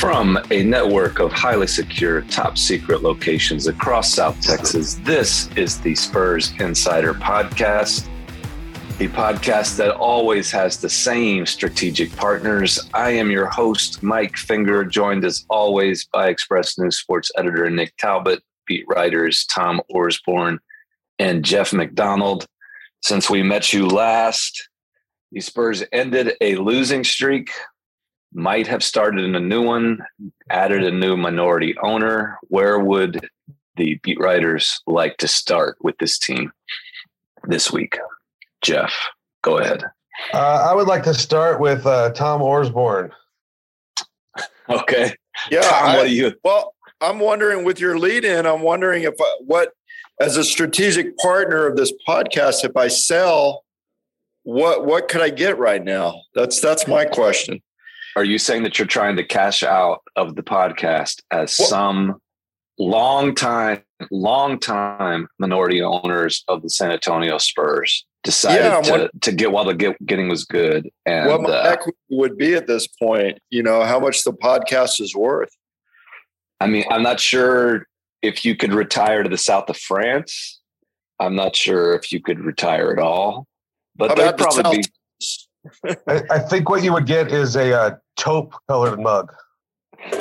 From a network of highly secure, top secret locations across South Texas, this is the Spurs Insider Podcast, the podcast that always has the same strategic partners. I am your host, Mike Finger, joined as always by Express News Sports editor Nick Talbot, beat writers Tom Orsborn and Jeff McDonald. Since we met you last, the Spurs ended a losing streak might have started in a new one, added a new minority owner. Where would the beat writers like to start with this team this week? Jeff, go ahead. Uh, I would like to start with uh, Tom Orsborn. Okay. Yeah. Tom, I, what do you? Well, I'm wondering with your lead in, I'm wondering if uh, what, as a strategic partner of this podcast, if I sell, what what could I get right now? That's that's my question. Are you saying that you're trying to cash out of the podcast as well, some long time, long time minority owners of the San Antonio Spurs decided yeah, to, to get while the get, getting was good? And what my uh, equity would be at this point, you know, how much the podcast is worth. I mean, I'm not sure if you could retire to the south of France. I'm not sure if you could retire at all, but that'd probably be I, I, think what you would get is a uh, taupe colored mug.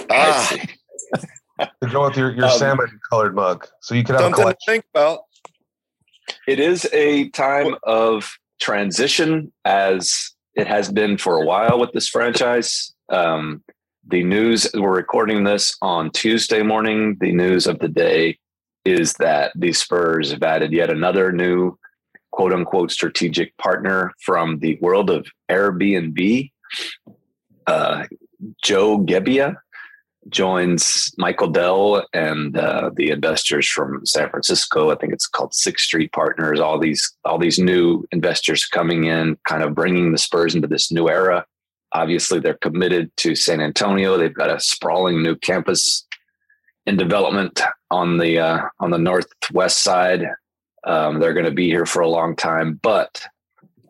Ah. to go with your, your um, salmon colored mug. So you can have something to think about. It is a time of transition as it has been for a while with this franchise. Um, the news, we're recording this on Tuesday morning. The news of the day is that the Spurs have added yet another new quote unquote strategic partner from the world of Airbnb. Uh, Joe Gebbia joins Michael Dell and uh, the investors from San Francisco. I think it's called Sixth Street Partners. All these all these new investors coming in, kind of bringing the Spurs into this new era. Obviously, they're committed to San Antonio. They've got a sprawling new campus in development on the uh, on the northwest side um, they're going to be here for a long time. But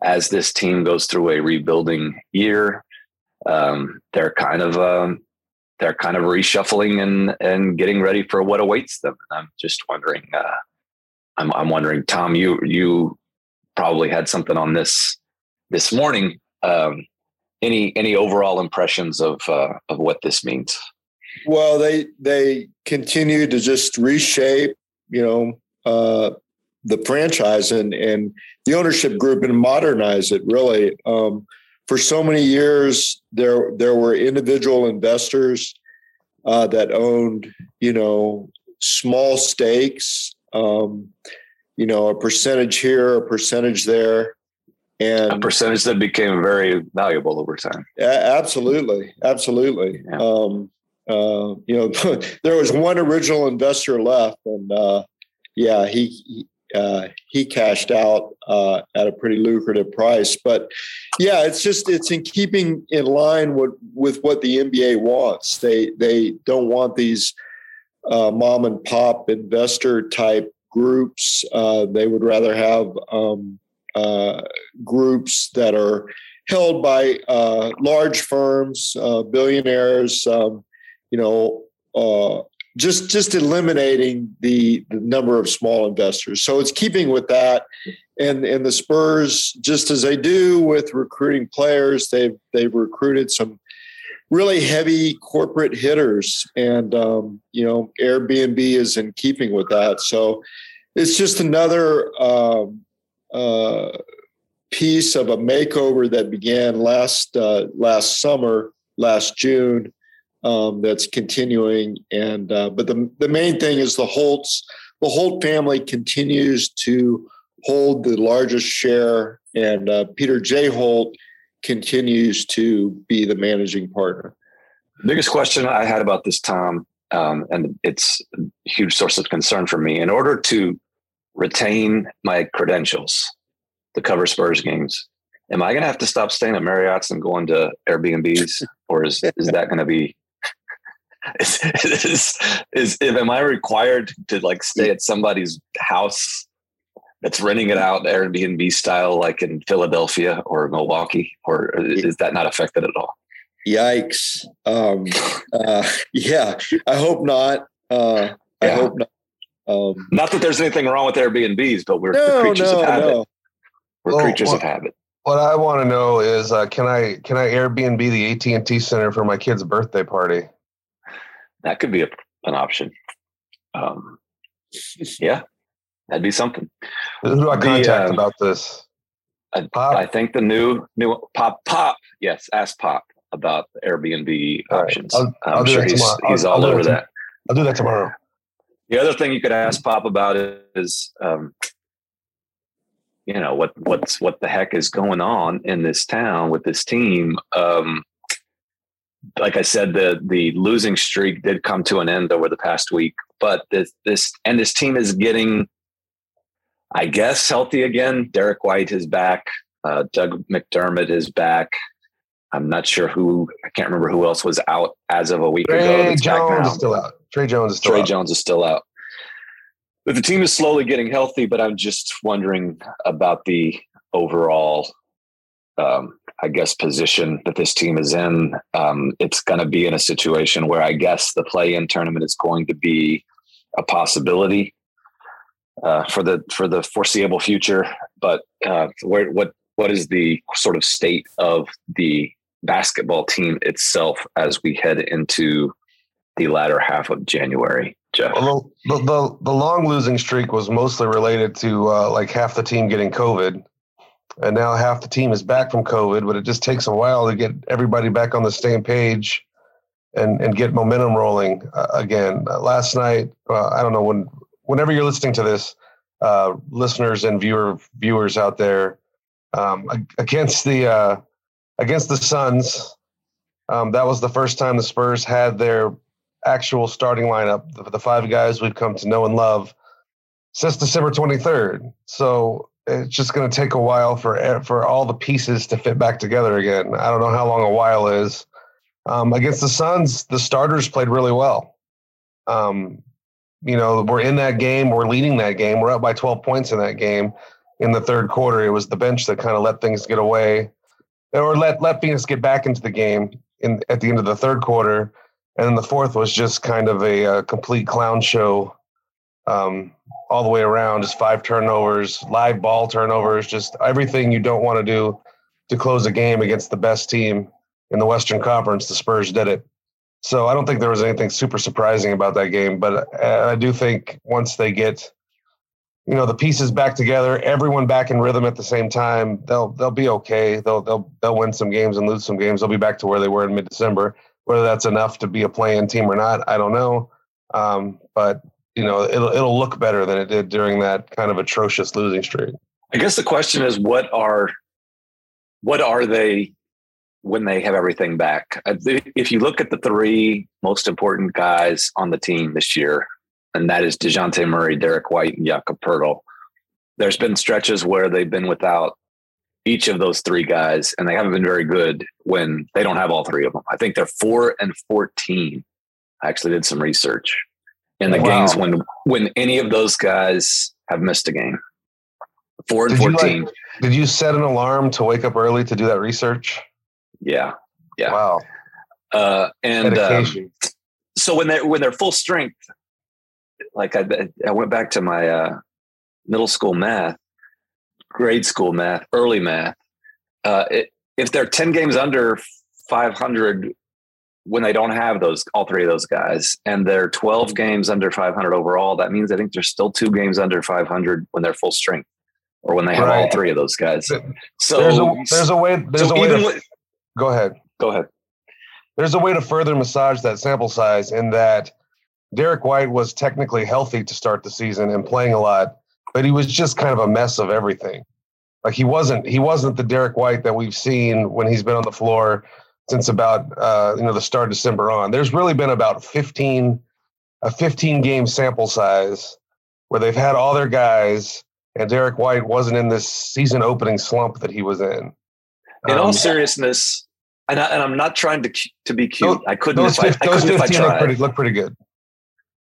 as this team goes through a rebuilding year, um, they're kind of um, they're kind of reshuffling and and getting ready for what awaits them. And I'm just wondering. Uh, I'm I'm wondering, Tom. You you probably had something on this this morning. Um, any any overall impressions of uh, of what this means? Well, they they continue to just reshape. You know, uh, the franchise and and the ownership group and modernize it really. Um, for so many years, there there were individual investors uh, that owned, you know, small stakes, um, you know, a percentage here, a percentage there, and a percentage that became very valuable over time. absolutely, absolutely. Yeah. Um, uh, you know, there was one original investor left, and uh, yeah, he, he uh, he cashed out uh, at a pretty lucrative price. But yeah, it's just it's in keeping in line with with what the NBA wants. They they don't want these uh, mom and pop investor type groups. Uh, they would rather have um, uh, groups that are held by uh, large firms, billionaires. Um, you know, just just eliminating the, the number of small investors. So it's keeping with that, and and the Spurs, just as they do with recruiting players, they've they've recruited some really heavy corporate hitters, and um, you know Airbnb is in keeping with that. So it's just another um, uh, piece of a makeover that began last uh, last summer, last June um, that's continuing. And uh, but the the main thing is the Holts. The Holt family continues to hold the largest share, and uh, Peter J. Holt continues to be the managing partner. Biggest question I had about this, Tom, um, and it's a huge source of concern for me. In order to retain my credentials to cover Spurs games, am I going to have to stop staying at Marriott's and going to Airbnbs, or is is that going to be? Is, is, is, is am I required to like stay at somebody's house that's renting it out Airbnb style, like in Philadelphia or Milwaukee, or is that not affected at all? Yikes! Um, uh, yeah, I hope not. Uh, I hope not. Um, Not that there's anything wrong with Airbnbs, but we're no, creatures no, of habit. no. We're Well, creatures of habit. What I want to know is, uh, can I can I Airbnb the AT and T Center for my kid's birthday party? That could be a, an option. Um, yeah, that'd be something. Who do I The, contact um, about this? I, Pop? I think the new new pop pop. Yes, ask pop about the Airbnb All right. options. I'll- I'm I'll sure he's tomorrow. he's I'll- all over that that. I'll do that tomorrow. The other thing you could ask Pop about is, um, you know, what what's what the heck is going on in this town with this team. Um, like I said, the the losing streak did come to an end over the past week, but this this and this team is getting, I guess, healthy again. Derrick White is back. Uh, Doug McDermott is back. I'm not sure who. I can't remember who else was out as of a week ago. Tre that's back Jones is still out. Tre Jones is still Tre out. Jones is still out. But the team is slowly getting healthy, but I'm just wondering about the overall, um, I guess, position that this team is in. Um, it's going to be in a situation where I guess the play in tournament is going to be a possibility uh, for the for the foreseeable future. But uh, where, what what is the sort of state of the basketball team itself as we head into the latter half of January, Jeff? Well, the, the, the long losing streak was mostly related to uh, like half the team getting COVID. And now half the team is back from COVID, but it just takes a while to get everybody back on the same page and, and get momentum rolling uh, again. Uh, last night, uh, I don't know when, whenever you're listening to this, uh, listeners and viewer viewers out there, um, against the uh, against the Suns, um, that was the first time the Spurs had their actual starting lineup, the, the five guys we've come to know and love since December 23rd. So it's just going to take a while for e, for all the pieces to fit back together again. I don't know how long a while is. Um, against the Suns, the starters played really well. Um, you know, we're in that game, we're leading that game, we're up by 12 points in that game. In the third quarter, it was the bench that kind of let things get away, or let let Phoenix get back into the game in at the end of the third quarter and then the fourth was just kind of a, uh complete clown show um, all the way around just five turnovers live ball turnovers just everything you don't want to do to close a game against the best team in the western conference the spurs did it. So i don't think there was anything super surprising about that game but uh, i do think once they get you know the pieces back together everyone back in rhythm at the same time they'll they'll be okay. They'll they'll they'll win some games and lose some games. They'll be back to where they were in mid-december. Whether that's enough to be a play-in team or not, I don't know. Um, but you know, it'll it'll look better than it did during that kind of atrocious losing streak. I guess the question is, what are what are they when they have everything back? If you look at the three most important guys on the team this year, and that is Dejounte Murray, Derrick White, and Jakob Poeltl. There's been stretches where they've been without each of those three guys, and they haven't been very good when they don't have all three of them. I think they're four and fourteen. I actually did some research in the Wow. games when when any of those guys have missed a game. Four and Did you, like- fourteen. Did you set an alarm to wake up early to do that research? yeah. Yeah. Wow, Uh, and um, so when they when they're full strength, like I I went back to my uh, middle school math, grade school math, early math. Uh, it, if they're ten games under five hundred when they don't have those all three of those guys, and they're twelve mm-hmm. games under five hundred overall, that means I think they're still two games under five hundred when they're full strength, or when they have all three of those guys. So there's a there's a way there's so a way to with, go ahead. go ahead. There's a way to further massage that sample size in that Derrick White was technically healthy to start the season and playing a lot, but he was just kind of a mess of everything. Like he wasn't he wasn't the derrick White that we've seen when he's been on the floor since about uh, you know the start of December on. There's really been about 15 a 15 game sample size where they've had all their guys and Derrick White wasn't in this season opening slump that he was in. In um, all seriousness, and, I, am not trying to to be cute. Those, I couldn't if I, I couldn't if I tried. Look pretty, look pretty good.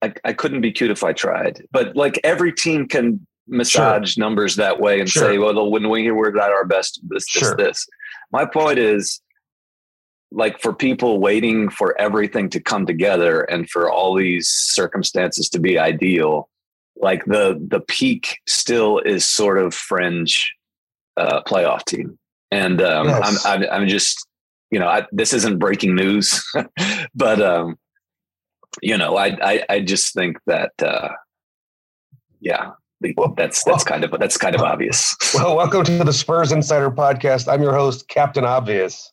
I, I couldn't be cute if I tried. But like every team can massage sure. numbers that way and sure. say, well, when we we're at our best, this, this, sure. this. My point is, like for people waiting for everything to come together and for all these circumstances to be ideal, like the the peak still is sort of fringe uh, playoff team. And um, yes. I'm, I'm I'm just you know I, this isn't breaking news, but um, you know, I, I, I just think that, uh, yeah, that's that's kind of that's kind of obvious. Well, welcome to the Spurs Insider Podcast. I'm your host, Captain Obvious.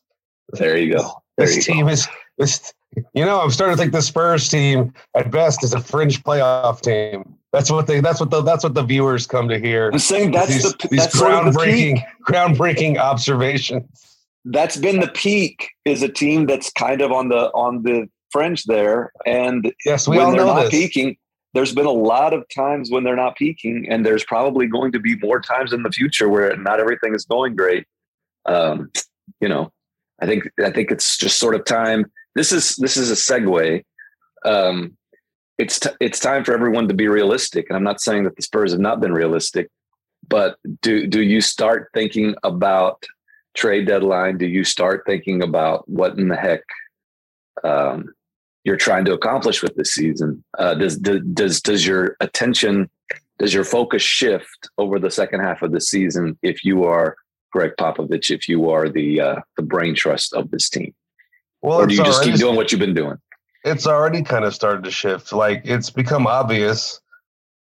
There you go. There this you team go. is this. You know, I'm starting to think the Spurs team at best is a fringe playoff team. That's what they. That's what the. That's what the viewers come to hear. I'm saying that's these, the these that's groundbreaking, the groundbreaking observations. That's been the peak. Is a team that's kind of on the on the fringe there. And yes, we all know not this. peaking, there's been a lot of times when they're not peaking, and there's probably going to be more times in the future where not everything is going great. Um, you know, I think I think it's just sort of time. This is this is a segue. Um, it's t- it's time for everyone to be realistic, and I'm not saying that the Spurs have not been realistic, but do do you start thinking about trade deadline? Do you start thinking about what in the heck um, you're trying to accomplish with this season? Uh, does, does does your attention, does your focus shift over the second half of the season if you are Gregg Popovich, if you are the uh, the brain trust of this team? Well, or do you just keep doing what you've been doing? It's already kind of started to shift. Like it's become obvious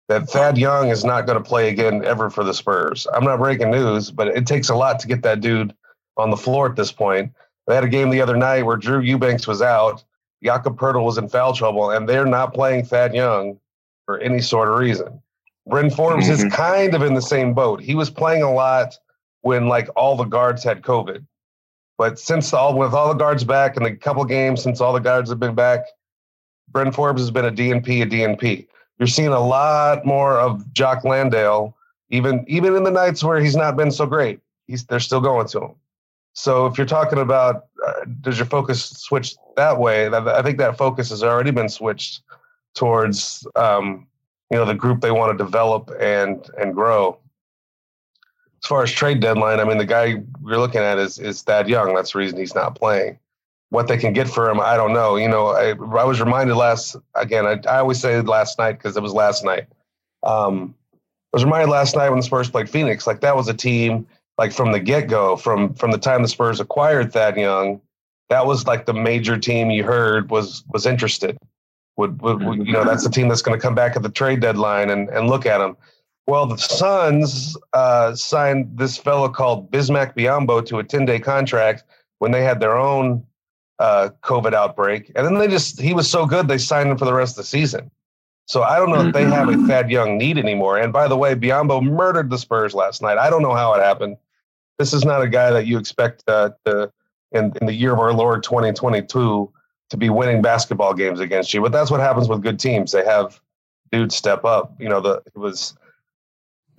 that Thad Young is not going to play again ever for the Spurs. I'm not breaking news, but it takes a lot to get that dude on the floor at this point. They had a game the other night where Drew Eubanks was out Jakob Poeltl was in foul trouble, and they're not playing Thad Young for any sort of reason. Bryn Forbes mm-hmm. is kind of in the same boat. He was playing a lot when like all the guards had COVID, but since all with all the guards back and a couple games since all the guards have been back, Bryn Forbes has been a DNP, a DNP. You're seeing a lot more of Jock Landale, even even in the nights where he's not been so great. He's they're still going to him. So if you're talking about uh, does your focus switch that way, I think that focus has already been switched towards um, you know the group they want to develop and and grow. As far as trade deadline, I mean the guy you're looking at is is Thad Young. That's the reason he's not playing. What they can get for him, I don't know. You know, I, I was reminded last again. I, I always say last night because it was last night. Um, I was reminded last night when the Spurs played Phoenix. Like that was a team like from the get go, from from the time the Spurs acquired Thad Young, that was like the major team you heard was was interested. Would, would, would you know that's the team that's going to come back at the trade deadline and and look at him. Well, the Suns uh, signed this fellow called Bismack Biyombo to a ten day contract when they had their own uh, COVID outbreak, and then they just he was so good they signed him for the rest of the season. So I don't know if they have a Thad Young need anymore. And by the way, Biyombo murdered the Spurs last night. I don't know how it happened this is not a guy that you expect uh, to in, in the year of our Lord 2022 to be winning basketball games against you. But that's what happens with good teams. They have dudes step up. You know, the it was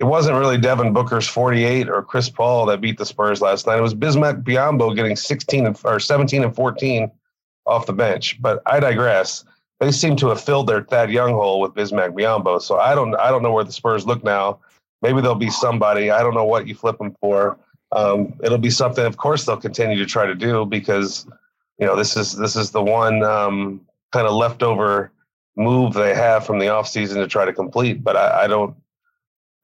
it wasn't really Devin Booker's 48 or Chris Paul that beat the Spurs last night. It was Bismack Biyombo getting 16 and, or 17 and 14 off the bench. But I digress. They seem to have filled their Thad Young hole with Bismack Biyombo. So I don't I don't know where the Spurs look now. Maybe there'll be somebody. I don't know what you flip them for um, it'll be something. Of course, they'll continue to try to do because you know this is this is the one um, kind of leftover move they have from the offseason to try to complete. But I, I don't.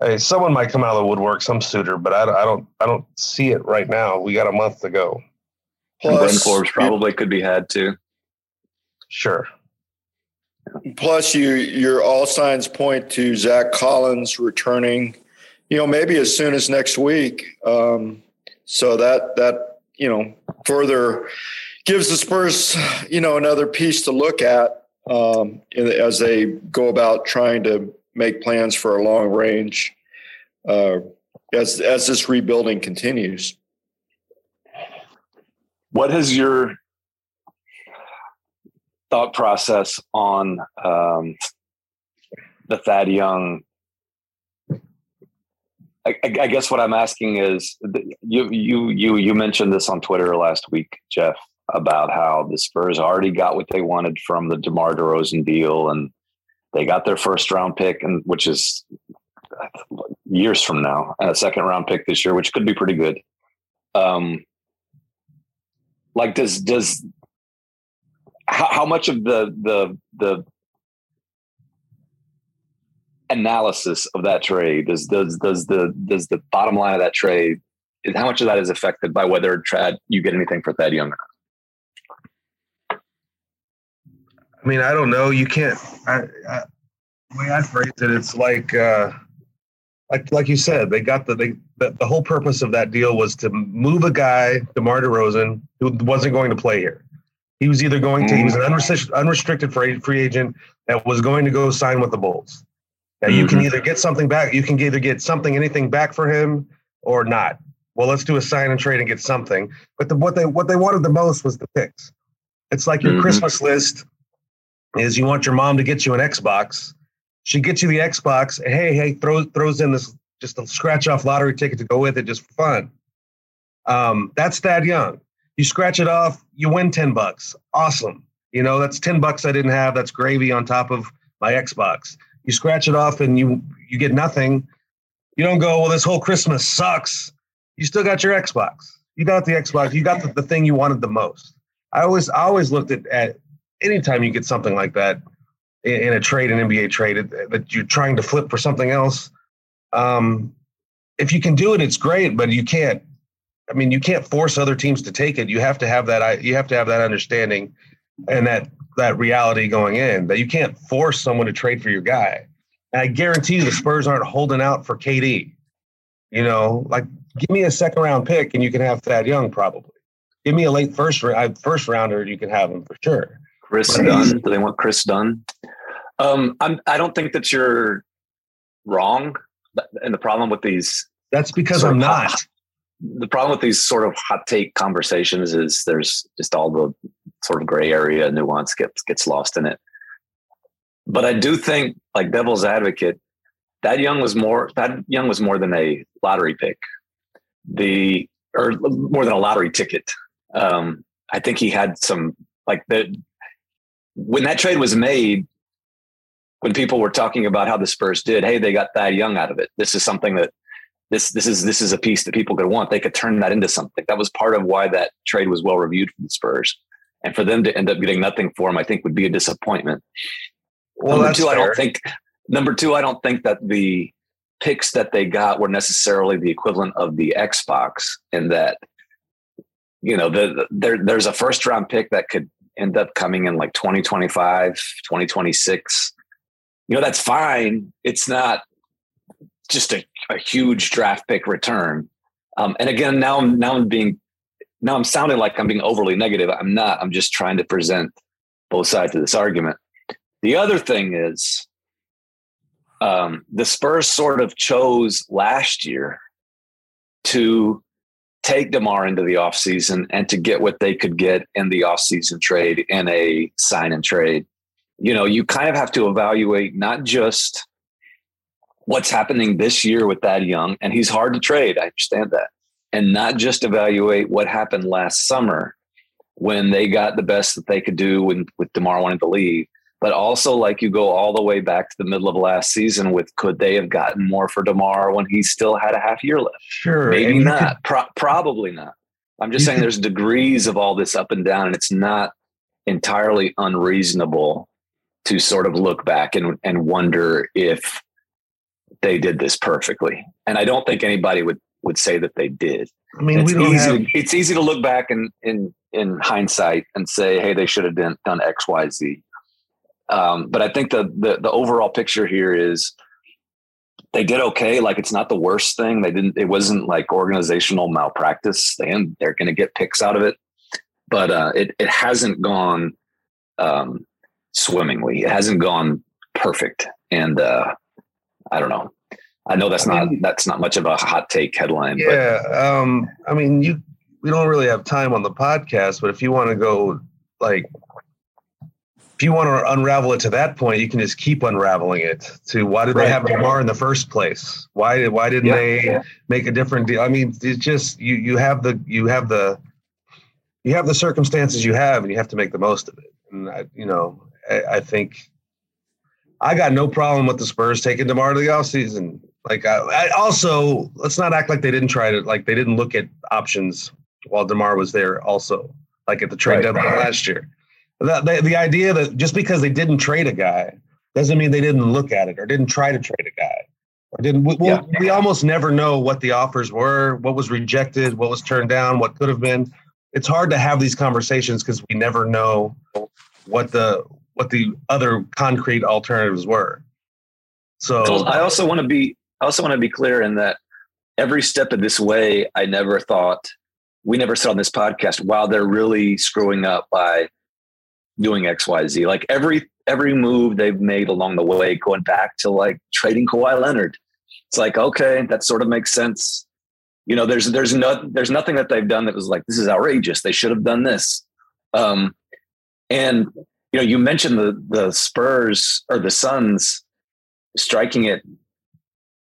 Hey, someone might come out of the woodwork, some suitor, but I, I don't. I don't see it right now. We got a month to go. Plus, Bryn Forbes probably could be had too. Sure. Plus, you your all signs point to Zach Collins returning you know, maybe as soon as next week. Um, so that that you know further gives the Spurs you know another piece to look at um, as they go about trying to make plans for a long range uh, as as this rebuilding continues. What has your thought process on um, the Thad Young? I, I, guess what I'm asking is you you you you mentioned this on Twitter last week, Jeff, about how the Spurs already got what they wanted from the DeMar DeRozan deal, and they got their first round pick, and which is years from now, and a second round pick this year, which could be pretty good. Um, like, does does how, how much of the the the analysis of that trade does does does the does the bottom line of that trade is how much of that is affected by whether Trad you get anything for Thad Young or not? I mean, I don't know. You can't. I, I, the way I phrase it, it's like uh, like like you said, they got the they the, the whole purpose of that deal was to move a guy, DeMar DeRozan, who wasn't going to play here. He was either going to he was an unrestricted, unrestricted free, agent that was going to go sign with the Bulls. Now mm-hmm. you can mm-hmm. either get something back, you can either get something, anything back for him or not. Well, let's do a sign and trade and get something. But the, what they what they wanted the most was the picks. It's like your mm-hmm. Christmas list is you want your mom to get you an Xbox she gets you the Xbox. Hey, hey, throws throws in this just a scratch off lottery ticket to go with it, just for fun. Um, that's Thad Young. You scratch it off, you win ten bucks. Awesome. You know that's ten bucks I didn't have. That's gravy on top of my Xbox. You scratch it off and you you get nothing. You don't go, well, this whole Christmas sucks. You still got your Xbox. You got the Xbox. You got the, the thing you wanted the most. I always I always looked at at anytime you get something like that in, a trade, an NBA trade that you're trying to flip for something else. Um, if you can do it, it's great, but you can't. I mean, you can't force other teams to take it. You have to have that. You have to have that understanding and that that reality going in that you can't force someone to trade for your guy. And I guarantee you, the Spurs aren't holding out for KD. You know, like give me a second round pick and you can have Thad Young probably. Give me a late first first rounder, you can have him for sure. Kris Dunn. Do they want Kris Dunn? Um, I'm, I don't think that you're wrong. And the problem with these. That's because I'm not. Hot, the problem with these sort of hot take conversations is there's just all the sort of gray area nuance gets gets lost in it. But I do think, like devil's advocate, that young was more that young was more than a lottery pick, the or more than a lottery ticket. Um, I think he had some like the when that trade was made, when people were talking about how the Spurs did, hey, they got Thad Young out of it. This is something that this this is this is a piece that people could want. They could turn that into something. That was part of why that trade was well reviewed for the Spurs. And for them to end up getting nothing for him, I think would be a disappointment. Well, number two, fair. I don't think number two, I don't think that the picks that they got were necessarily the equivalent of the Xbox in that, you know, the, there, there's a first round pick that could end up coming in like 2025, 2026, you know, that's fine. It's not just a, a huge draft pick return. Um, and again, now I'm now I'm being now I'm sounding like I'm being overly negative. I'm not. I'm just trying to present both sides of this argument. The other thing is um, the Spurs sort of chose last year to take DeMar into the offseason and to get what they could get in the offseason trade in a sign and trade. You know, you kind of have to evaluate not just what's happening this year with that Young, and he's hard to trade. I understand that. And not just evaluate what happened last summer when they got the best that they could do when, with DeMar wanting to leave, but also like you go all the way back to the middle of last season with could they have gotten more for DeMar when he still had a half year left? Sure. Maybe not. Pro- probably not. I'm just saying there's degrees of all this up and down, and it's not entirely unreasonable to sort of look back and, and wonder if they did this perfectly. And I don't think anybody would would say that they did. I mean, it's easy. Have... it's easy to look back in in in hindsight and say, "Hey, they should have done, done X, Y, Z." Um, but I think the, the the overall picture here is they did okay. Like it's not the worst thing. They didn't. It wasn't like organizational malpractice. They they're going to get picks out of it, but uh, it it hasn't gone um, swimmingly. It hasn't gone perfect, and uh, I don't know. I know that's I not mean, that's not much of a hot take headline. Yeah, um, I mean, you we don't really have time on the podcast, but if you want to go like if you want to unravel it to that point, you can just keep unraveling it to why did right. they have DeMar in the first place? Why did why didn't yeah, they yeah. make a different deal? I mean, it's just you you have the you have the you have the circumstances you have, and you have to make the most of it. And I, you know, I, I think I got no problem with the Spurs taking Demar to the offseason. Like I, I, also let's not act like they didn't try to like they didn't look at options while Demar was there. Also, like at the trade right. deadline last year the, the, the idea that just because they didn't trade a guy doesn't mean they didn't look at it or didn't try to trade a guy. Or didn't we, yeah. we almost never know what the offers were what was rejected what was turned down what could have been. It's hard to have these conversations because we never know what the what the other concrete alternatives were. So i also want to be i also want to be clear in that every step of this way i never thought we never said on this podcast wow they're really screwing up by doing XYZ. Like every every move they've made along the way, going back to like trading Kawhi Leonard. It's like, okay, that sort of makes sense. You know, there's there's no there's nothing that they've done that was like, this is outrageous. They should have done this. Um, and you know, you mentioned the the Spurs or the Suns striking it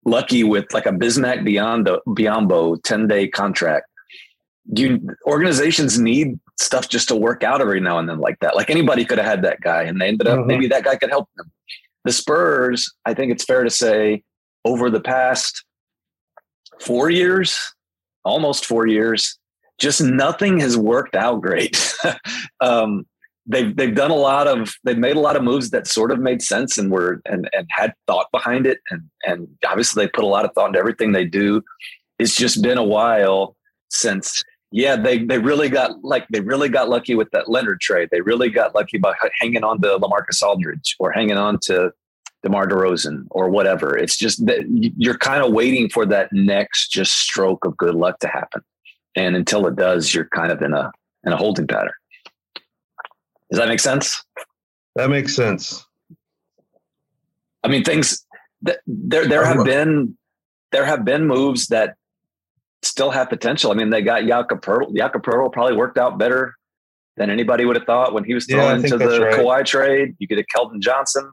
lucky with like a Bismack Biyombo, Biyombo 10 day contract. You organizations need stuff just to work out every now and then like that. Like anybody could have had that guy and they ended up, mm-hmm. maybe that guy could help them. The Spurs, I think it's fair to say, over the past four years, almost four years, just nothing has worked out great. um, they've they've done a lot of they've made a lot of moves that sort of made sense and were and and had thought behind it and and obviously they put a lot of thought into everything they do. It's just been a while since yeah, they they really got like they really got lucky with that Leonard trade. They really got lucky by hanging on to LaMarcus Aldridge or hanging on to DeMar DeRozan or whatever. It's just that you're kind of waiting for that next just stroke of good luck to happen, and until it does, you're kind of in a in a holding pattern. Does that make sense? That makes sense. I mean, things there there have been there have been moves that still have potential. I mean, they got Jakob Poeltl. Jakob Poeltl probably worked out better than anybody would have thought when he was thrown yeah, into the right. Kawhi trade. You get a Keldon Johnson.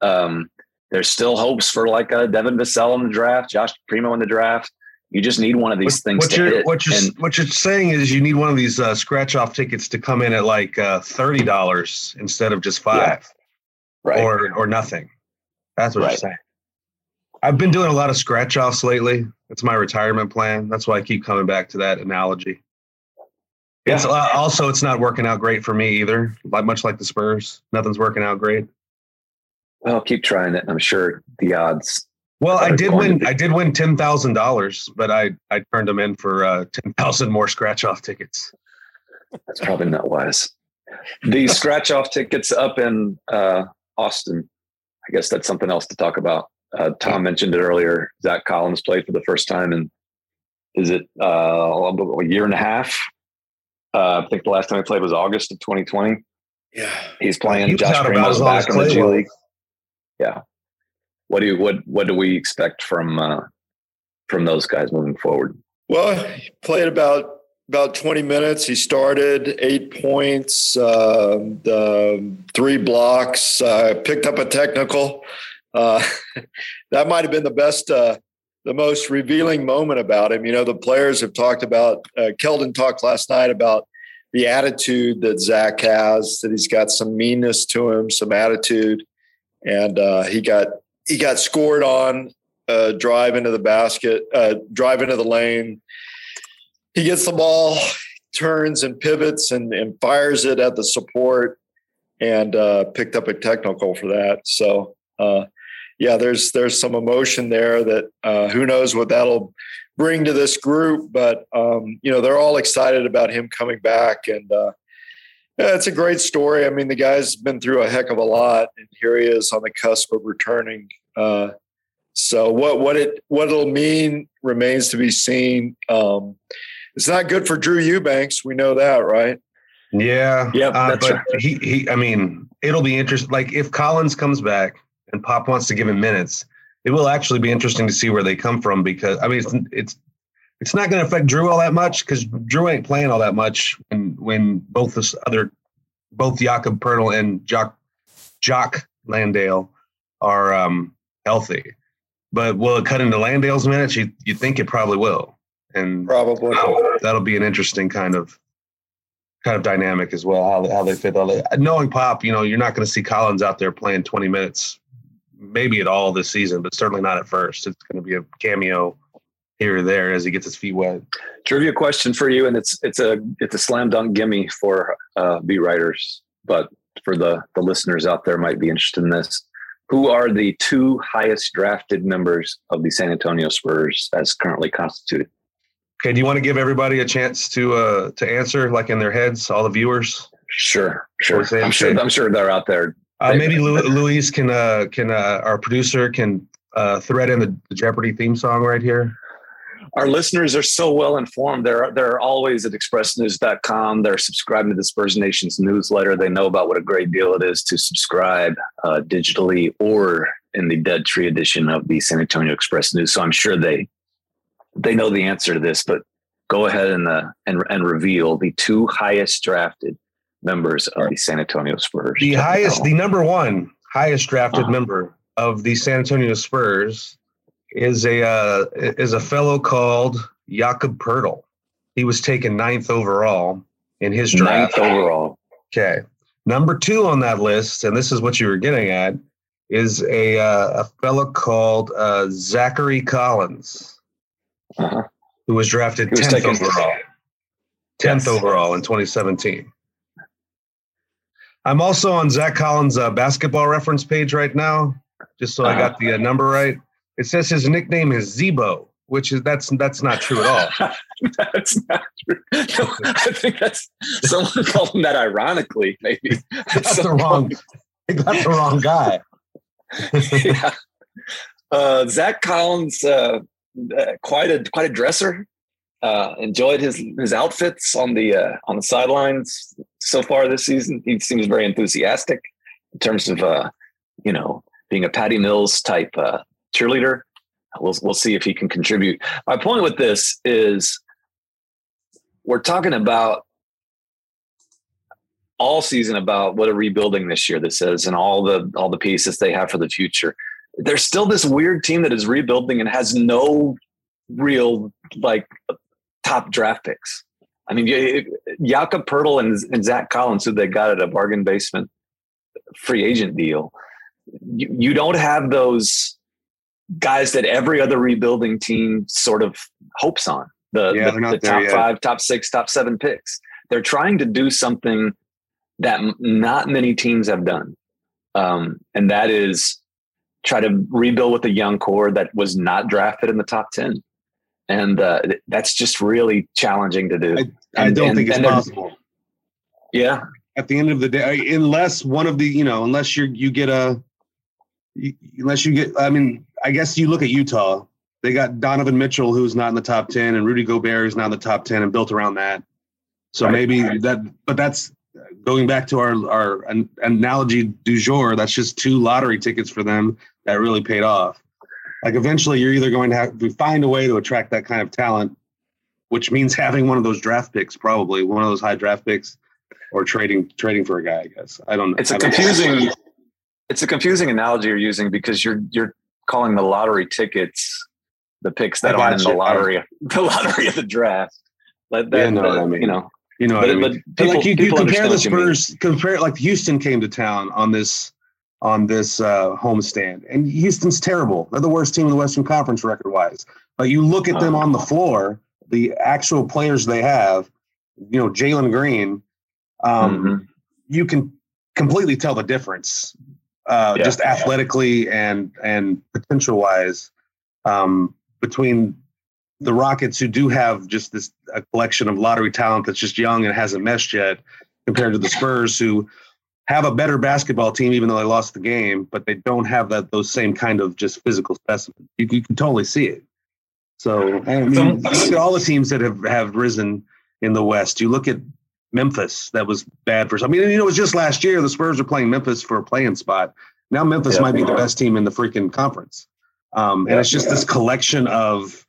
Um, there's still hopes for like a Devin Vassell in the draft, Josh Primo in the draft. You just need one of these what, things what to you're, hit. What you're, and, what you're saying is you need one of these uh, scratch off tickets to come in at like uh, thirty dollars instead of just five, yeah, right? Or or nothing. That's what right. you're saying. I've been doing a lot of scratch offs lately. It's my retirement plan. That's why I keep coming back to that analogy. Yeah. It's uh, also it's not working out great for me either. Like much like the Spurs, nothing's working out great. Well, keep trying it. I'm sure the odds. Well, I did win. I did win ten thousand dollars, but I I turned them in for uh, ten thousand more scratch off tickets. That's probably not wise. The scratch off tickets up in uh, Austin. I guess that's something else to talk about. Uh, Tom mentioned it earlier. Zach Collins played for the first time in is it uh, a year and a half? Uh, I think the last time he played was August of 2020. Yeah, he's playing. He Josh Primo's back in the G League. Yeah. What do you what what do we expect from uh, from those guys moving forward? Well, he played about about 20 minutes. He started eight points, uh, the three blocks, uh, picked up a technical uh, that might have been the best, uh, the most revealing moment about him. You know, the players have talked about, uh, Keldon talked last night about the attitude that Zach has, that he's got some meanness to him, some attitude. And uh, he got, he got scored on, uh, drive into the basket, uh, drive into the lane. He gets the ball, turns and pivots and, and fires it at the support and uh, picked up a technical for that. So, uh, yeah, there's there's some emotion there that uh, who knows what that'll bring to this group, but um, you know they're all excited about him coming back, and uh, yeah, it's a great story. I mean, the guy's been through a heck of a lot, and here he is on the cusp of returning. Uh, so what what it what it'll mean remains to be seen. Um, it's not good for Drew Eubanks. We know that, right? Yeah, yeah. Uh, but right. he he. I mean, it'll be interesting. Like if Collins comes back and Pop wants to give him minutes, it will actually be interesting to see where they come from because I mean it's it's it's not going to affect Drew all that much because Drew ain't playing all that much when when both this other both Jakob Poeltl and Jock Jock Landale are um, healthy. But will it cut into Landale's minutes? You you think it probably will, and probably that'll, that'll be an interesting kind of kind of dynamic as well. How how they fit all that. Knowing Pop, you know, you're not going to see Collins out there playing 20 minutes, maybe at all this season, but certainly not at first. It's going to be a cameo here or there as he gets his feet wet. Trivia question for you, and it's it's a it's a slam dunk gimme for uh, beat writers, but for the the listeners out there might be interested in this. Who are the two highest drafted members of the San Antonio Spurs as currently constituted? Okay, do you want to give everybody a chance to uh to answer, like in their heads, all the viewers? Sure, sure. I'm sure. I'm sure they're out there. Uh, maybe Luis can uh, can uh, our producer can uh, thread in the Jeopardy theme song right here our listeners are so well informed. They're they're always at expressnews.com. They're subscribing to the Spurs Nation's newsletter. They know about what a great deal it is to subscribe uh, digitally or in the Dead Tree edition of the San Antonio Express News. So I'm sure they they know the answer to this. But go ahead and uh, and and reveal the two highest drafted members of the San Antonio Spurs. The highest, the number one highest drafted uh-huh. member of the San Antonio Spurs is a uh, is a fellow called Jakob Poeltl. He was taken ninth overall in his draft. Ninth overall. Okay. Number two on that list, and this is what you were getting at, is a uh, a fellow called uh, Zachary Collins, uh-huh. who was drafted tenth overall. Tenth yes. overall in 2017. I'm also on Zach Collins' uh, basketball reference page right now, just so uh-huh. I got the uh, number right. It says his nickname is Zebo, which is that's that's not true at all. that's not true. No, I think that's someone called him that ironically, maybe. That's the wrong. Got the wrong guy. yeah. Uh, Zach Collins, uh, uh, quite a quite a dresser. Uh, enjoyed his his outfits on the uh, on the sidelines so far this season. He seems very enthusiastic in terms of uh, you know being a Patty Mills type uh, cheerleader. We'll we'll see if he can contribute. My point with this is we're talking about all season about what a rebuilding this year this is and all the all the pieces they have for the future. There's still this weird team that is rebuilding and has no real like top draft picks. I mean, Jakob Poeltl and, and Zach Collins, who they got at a bargain basement free agent deal. You, you don't have those guys that every other rebuilding team sort of hopes on the, yeah, the, the top yet. five, top six, top seven picks. They're trying to do something that not many teams have done. Um, and that is try to rebuild with a young core that was not drafted in the top 10. And uh, that's just really challenging to do. I, I and, don't and, think it's possible. Yeah. At the end of the day, unless one of the, you know, unless you you get a, unless you get, I mean, I guess you look at Utah. They got Donovan Mitchell, who's not in the top ten, and Rudy Gobert, is not in the top ten, and built around that. So right. maybe that, but that's going back to our our an, analogy du jour. That's just two lottery tickets for them that really paid off. Like eventually, you're either going to have to find a way to attract that kind of talent, which means having one of those draft picks, probably one of those high draft picks, or trading trading for a guy. I guess I don't. know. It's a confusing. It's a confusing analogy you're using because you're you're calling the lottery tickets the picks that aren't in the lottery, the lottery of the draft. Like that, yeah, no, I mean, you know, you know, but, I mean. but people, like you, you compare the Spurs, compare like Houston came to town on this on this uh, homestand, and Houston's terrible. They're the worst team in the Western Conference record wise. But you look at them on the floor, the actual players they have, you know, Jalen Green, um, mm-hmm. you can completely tell the difference uh, yeah. just athletically and and potential wise um, between the Rockets, who do have just this a collection of lottery talent that's just young and hasn't meshed yet, compared to the Spurs, who have a better basketball team, even though they lost the game, but they don't have that those same kind of just physical specimen. You, you can totally see it. So I mean, look at all the teams that have have risen in the West. You look at Memphis that was bad for. Some. I mean, you know, it was just last year the Spurs were playing Memphis for a playing spot. Now Memphis yeah. might be the best team in the freaking conference. Um, and it's just this collection of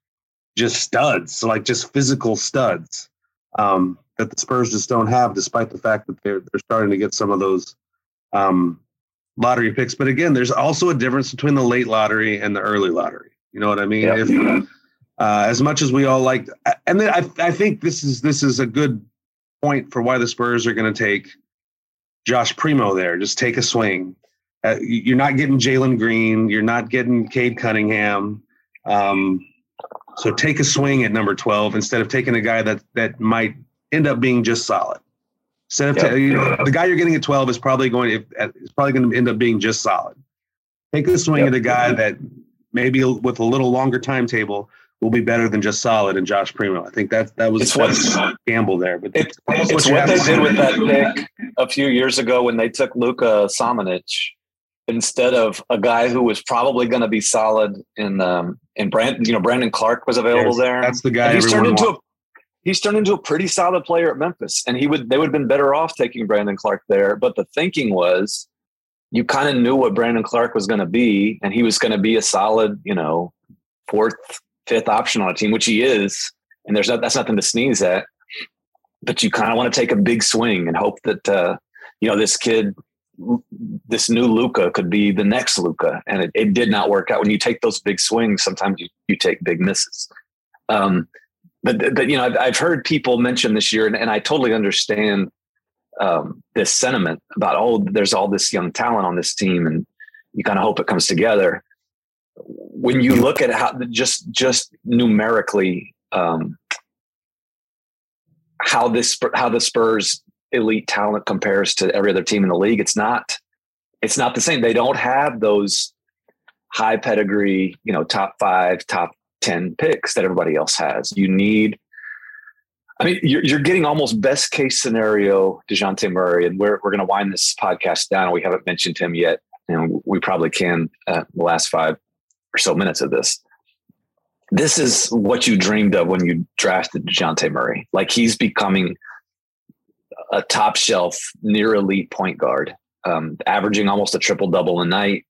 just studs, like just physical studs um, that the Spurs just don't have, despite the fact that they're they're starting to get some of those um, lottery picks. But again, there's also a difference between the late lottery and the early lottery. You know what I mean? If, uh, as much as we all like, and then I, I think this is this is a good point for why the Spurs are going to take Josh Primo there. Just take a swing. Uh, you're not getting Jalen Green. You're not getting Cade Cunningham. Um, so take a swing at number 12 instead of taking a guy that that might end up being just solid. Instead of yep. you know, the guy you're getting at 12 is probably going to is probably going to end up being just solid. Take a swing yep. at a guy that maybe with a little longer timetable will be better than just solid and Josh Primo. I think that that was a gamble there. But it's, it's what, what they did with that pick a few years ago when they took Luka Samanic instead of a guy who was probably going to be solid in um in Brandon. You know, Brandon Clarke was available there. That's the guy. he's turned into wants. He's turned into a pretty solid player at Memphis, and he would they would have been better off taking Brandon Clarke there. But the thinking was. You kind of knew what Brandon Clarke was going to be, and he was going to be a solid, you know, fourth, fifth option on a team, which he is, and there's not, that's nothing to sneeze at. But you kind of want to take a big swing and hope that uh, you know this kid, this new Luka, could be the next Luka. and it, it, did not work out. When you take those big swings, sometimes you you take big misses. Um, but but you know I've, I've heard people mention this year, and, and I totally understand um, this sentiment about oh, there's all this young talent on this team, and you kind of hope it comes together when you look at how just just numerically um, how this how the Spurs elite talent compares to every other team in the league, it's not it's not the same. They don't have those high pedigree, you know, top five, top ten picks that everybody else has. You need. I mean, you're, you're getting almost best case scenario Dejounte Murray, and we're we're going to wind this podcast down. We haven't mentioned him yet, and we probably can uh, the last five or so minutes of this. This is what you dreamed of when you drafted Dejounte Murray. Like he's becoming a top shelf, near elite point guard, um, averaging almost a triple double a night,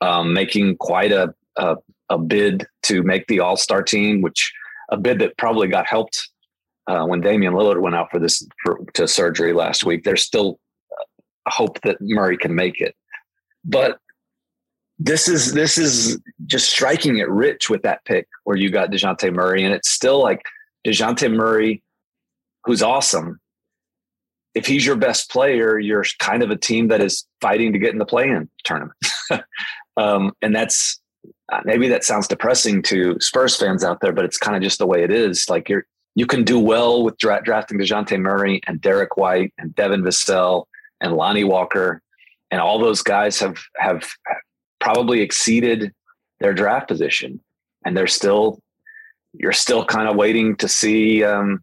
um, making quite a, a, a bid to make the All Star team, which a bid that probably got helped uh, when Damian Lillard went out for this for, to surgery last week. There's still hope that Murray can make it, but this is this is just striking it rich with that pick where you got Dejounte Murray, and it's still like Dejounte Murray, who's awesome. If he's your best player, you're kind of a team that is fighting to get in the play-in tournament, um, and that's maybe that sounds depressing to Spurs fans out there, but it's kind of just the way it is. Like you're you can do well with dra- drafting Dejounte Murray and Derrick White and Devin Vassell and Lonnie Walker, and all those guys have have probably exceeded their draft position, and they're still you're still kind of waiting to see um,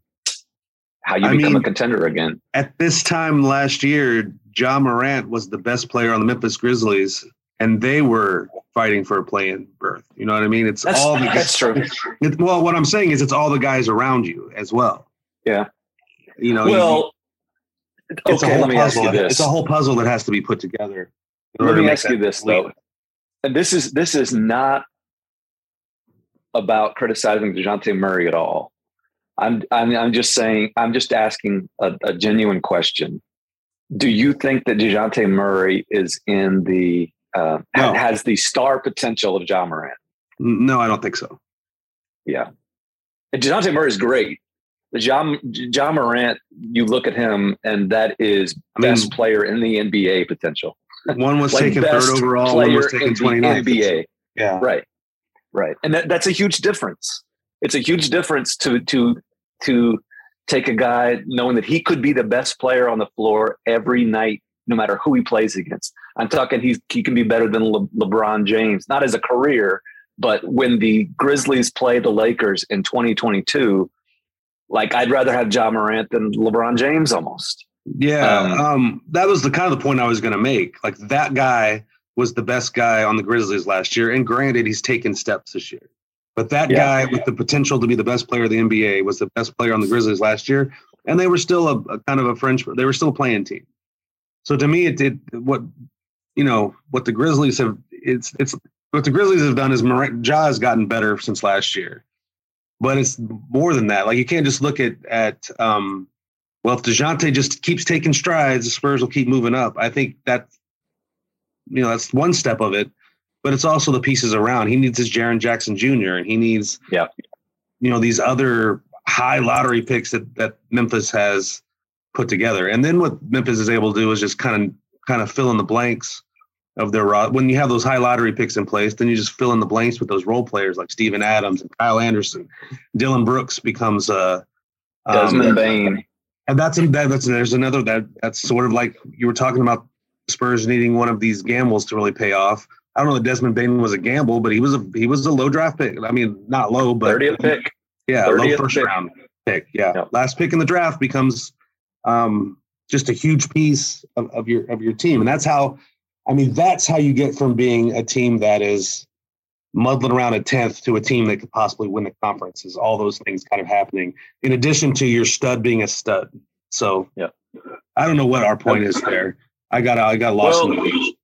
how you I become mean, a contender again. At this time last year, Ja Morant was the best player on the Memphis Grizzlies, and they were fighting for a play-in berth. You know what I mean? It's that's, all the that's true. It, well, what I'm saying is, it's all the guys around you as well. Yeah. You know. Well. You, it's okay, a whole puzzle. It's a whole puzzle that has to be put together. Let me ask you this though: and this is this is not about criticizing Dejounte Murray at all. I'm I'm, I'm just saying I'm just asking a, a genuine question. Do you think that Dejounte Murray is in the uh, no. has the star potential of Ja Morant? No, I don't think so. Yeah, and Dejounte Murray is great. John Ja Morant, you look at him, and that is best I mean, player in the NBA potential. One was like taken third overall. One was taken 29th. NBA. Yeah. Right. Right. And that, that's a huge difference. It's a huge difference to to to take a guy knowing that he could be the best player on the floor every night, no matter who he plays against. I'm talking he's he can be better than Le, LeBron James, not as a career, but when the Grizzlies play the Lakers in 2022, like I'd rather have Ja Morant than LeBron James almost. Yeah, um, um, that was the kind of the point I was going to make. Like that guy was the best guy on the Grizzlies last year, and granted, he's taken steps this year. But that yeah. guy with the potential to be the best player of the NBA was the best player on the Grizzlies last year, and they were still a, a kind of a French. They were still a playing team. So to me, it did what you know what the Grizzlies have. It's it's what the Grizzlies have done is Ja has gotten better since last year, but it's more than that. Like you can't just look at at um, well, if Dejounte just keeps taking strides, the Spurs will keep moving up. I think that you know that's one step of it, but it's also the pieces around. He needs his Jaren Jackson Jr. and he needs yeah, you know these other high lottery picks that that Memphis has put together. And then what Memphis is able to do is just kind of kind of fill in the blanks of their when you have those high lottery picks in place, then you just fill in the blanks with those role players like Steven Adams and Kyle Anderson. Dillon Brooks becomes uh um, Desmond Bane. And that's that, that's there's another that that's sort of like you were talking about Spurs needing one of these gambles to really pay off. I don't know that Desmond Bane was a gamble, but he was a he was a low draft pick. I mean, not low, but 30th pick. Yeah, low first pick. round pick. Yeah. Yep. Last pick in the draft becomes um, just a huge piece of, of your of your team. And that's how I mean, that's how you get from being a team that is muddling around a tenth to a team that could possibly win the conference. Is all those things kind of happening in addition to your stud being a stud. So yeah, I don't know what our point is there. I got I got lost well, in the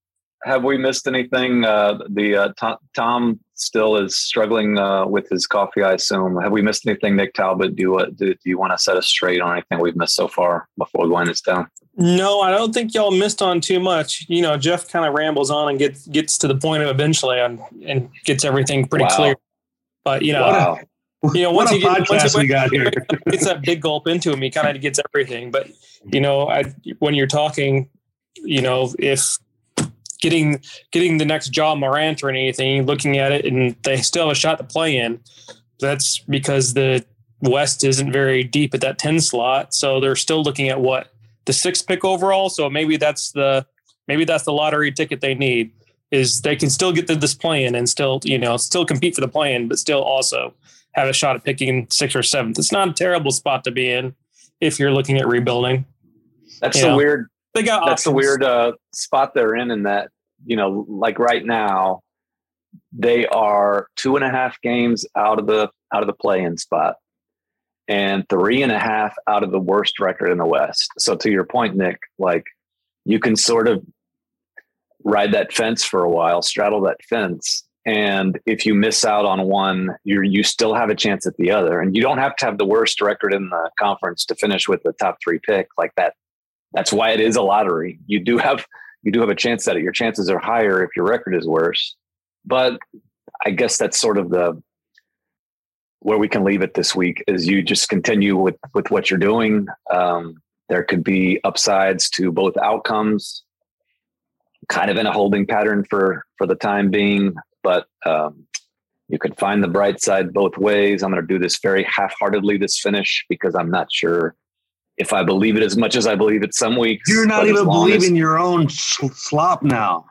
Have we missed anything? Uh, the uh, Tom, Tom still is struggling uh, with his coffee, I assume. Have we missed anything, Nick Talbot? Do you, uh, do, do you want to set us straight on anything we've missed so far before we wind this down? No, I don't think y'all missed on too much. You know, Jeff kind of rambles on and gets gets to the point of eventually and, and gets everything pretty wow. clear. But you know, wow. you know, once he get once you got here, gets that big gulp into him, he kind of gets everything. But you know, I, when you're talking, you know, if getting getting the next Ja Morant or anything, looking at it, and they still have a shot to play in. That's because the West isn't very deep at that ten slot, so they're still looking at what the sixth pick overall. So maybe that's the maybe that's the lottery ticket they need. Is they can still get to this play-in and still you know still compete for the play-in, but still also have a shot at picking sixth or seventh. It's not a terrible spot to be in if you're looking at rebuilding. That's you the know. weird they got that's options. the weird uh, spot they're in. In that you know, like right now, they are two and a half games out of the out of the play-in spot, and three and a half out of the worst record in the West. So to your point, Nick, like you can sort of ride that fence for a while, straddle that fence, and if you miss out on one, you you still have a chance at the other, and you don't have to have the worst record in the conference to finish with the top three pick like that that's why it is a lottery. You do have you do have a chance at it. Your chances are higher if your record is worse. But I guess that's sort of the where we can leave it this week is you just continue with with what you're doing. Um, there could be upsides to both outcomes, kind of in a holding pattern for for the time being, but um, you could find the bright side both ways. I'm going to do this very half-heartedly this finish because I'm not sure if I believe it as much as I believe it some weeks. You're not even believing as, your own slop now.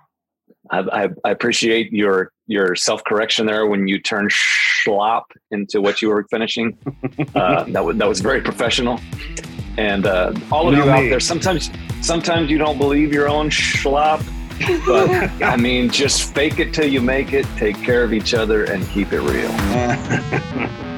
I, I, I appreciate your your self correction there when you turn schlop into what you were finishing. uh, that was that was very professional. And uh, all of you, you out there, sometimes sometimes you don't believe your own schlop, but I mean, just fake it till you make it. Take care of each other and keep it real.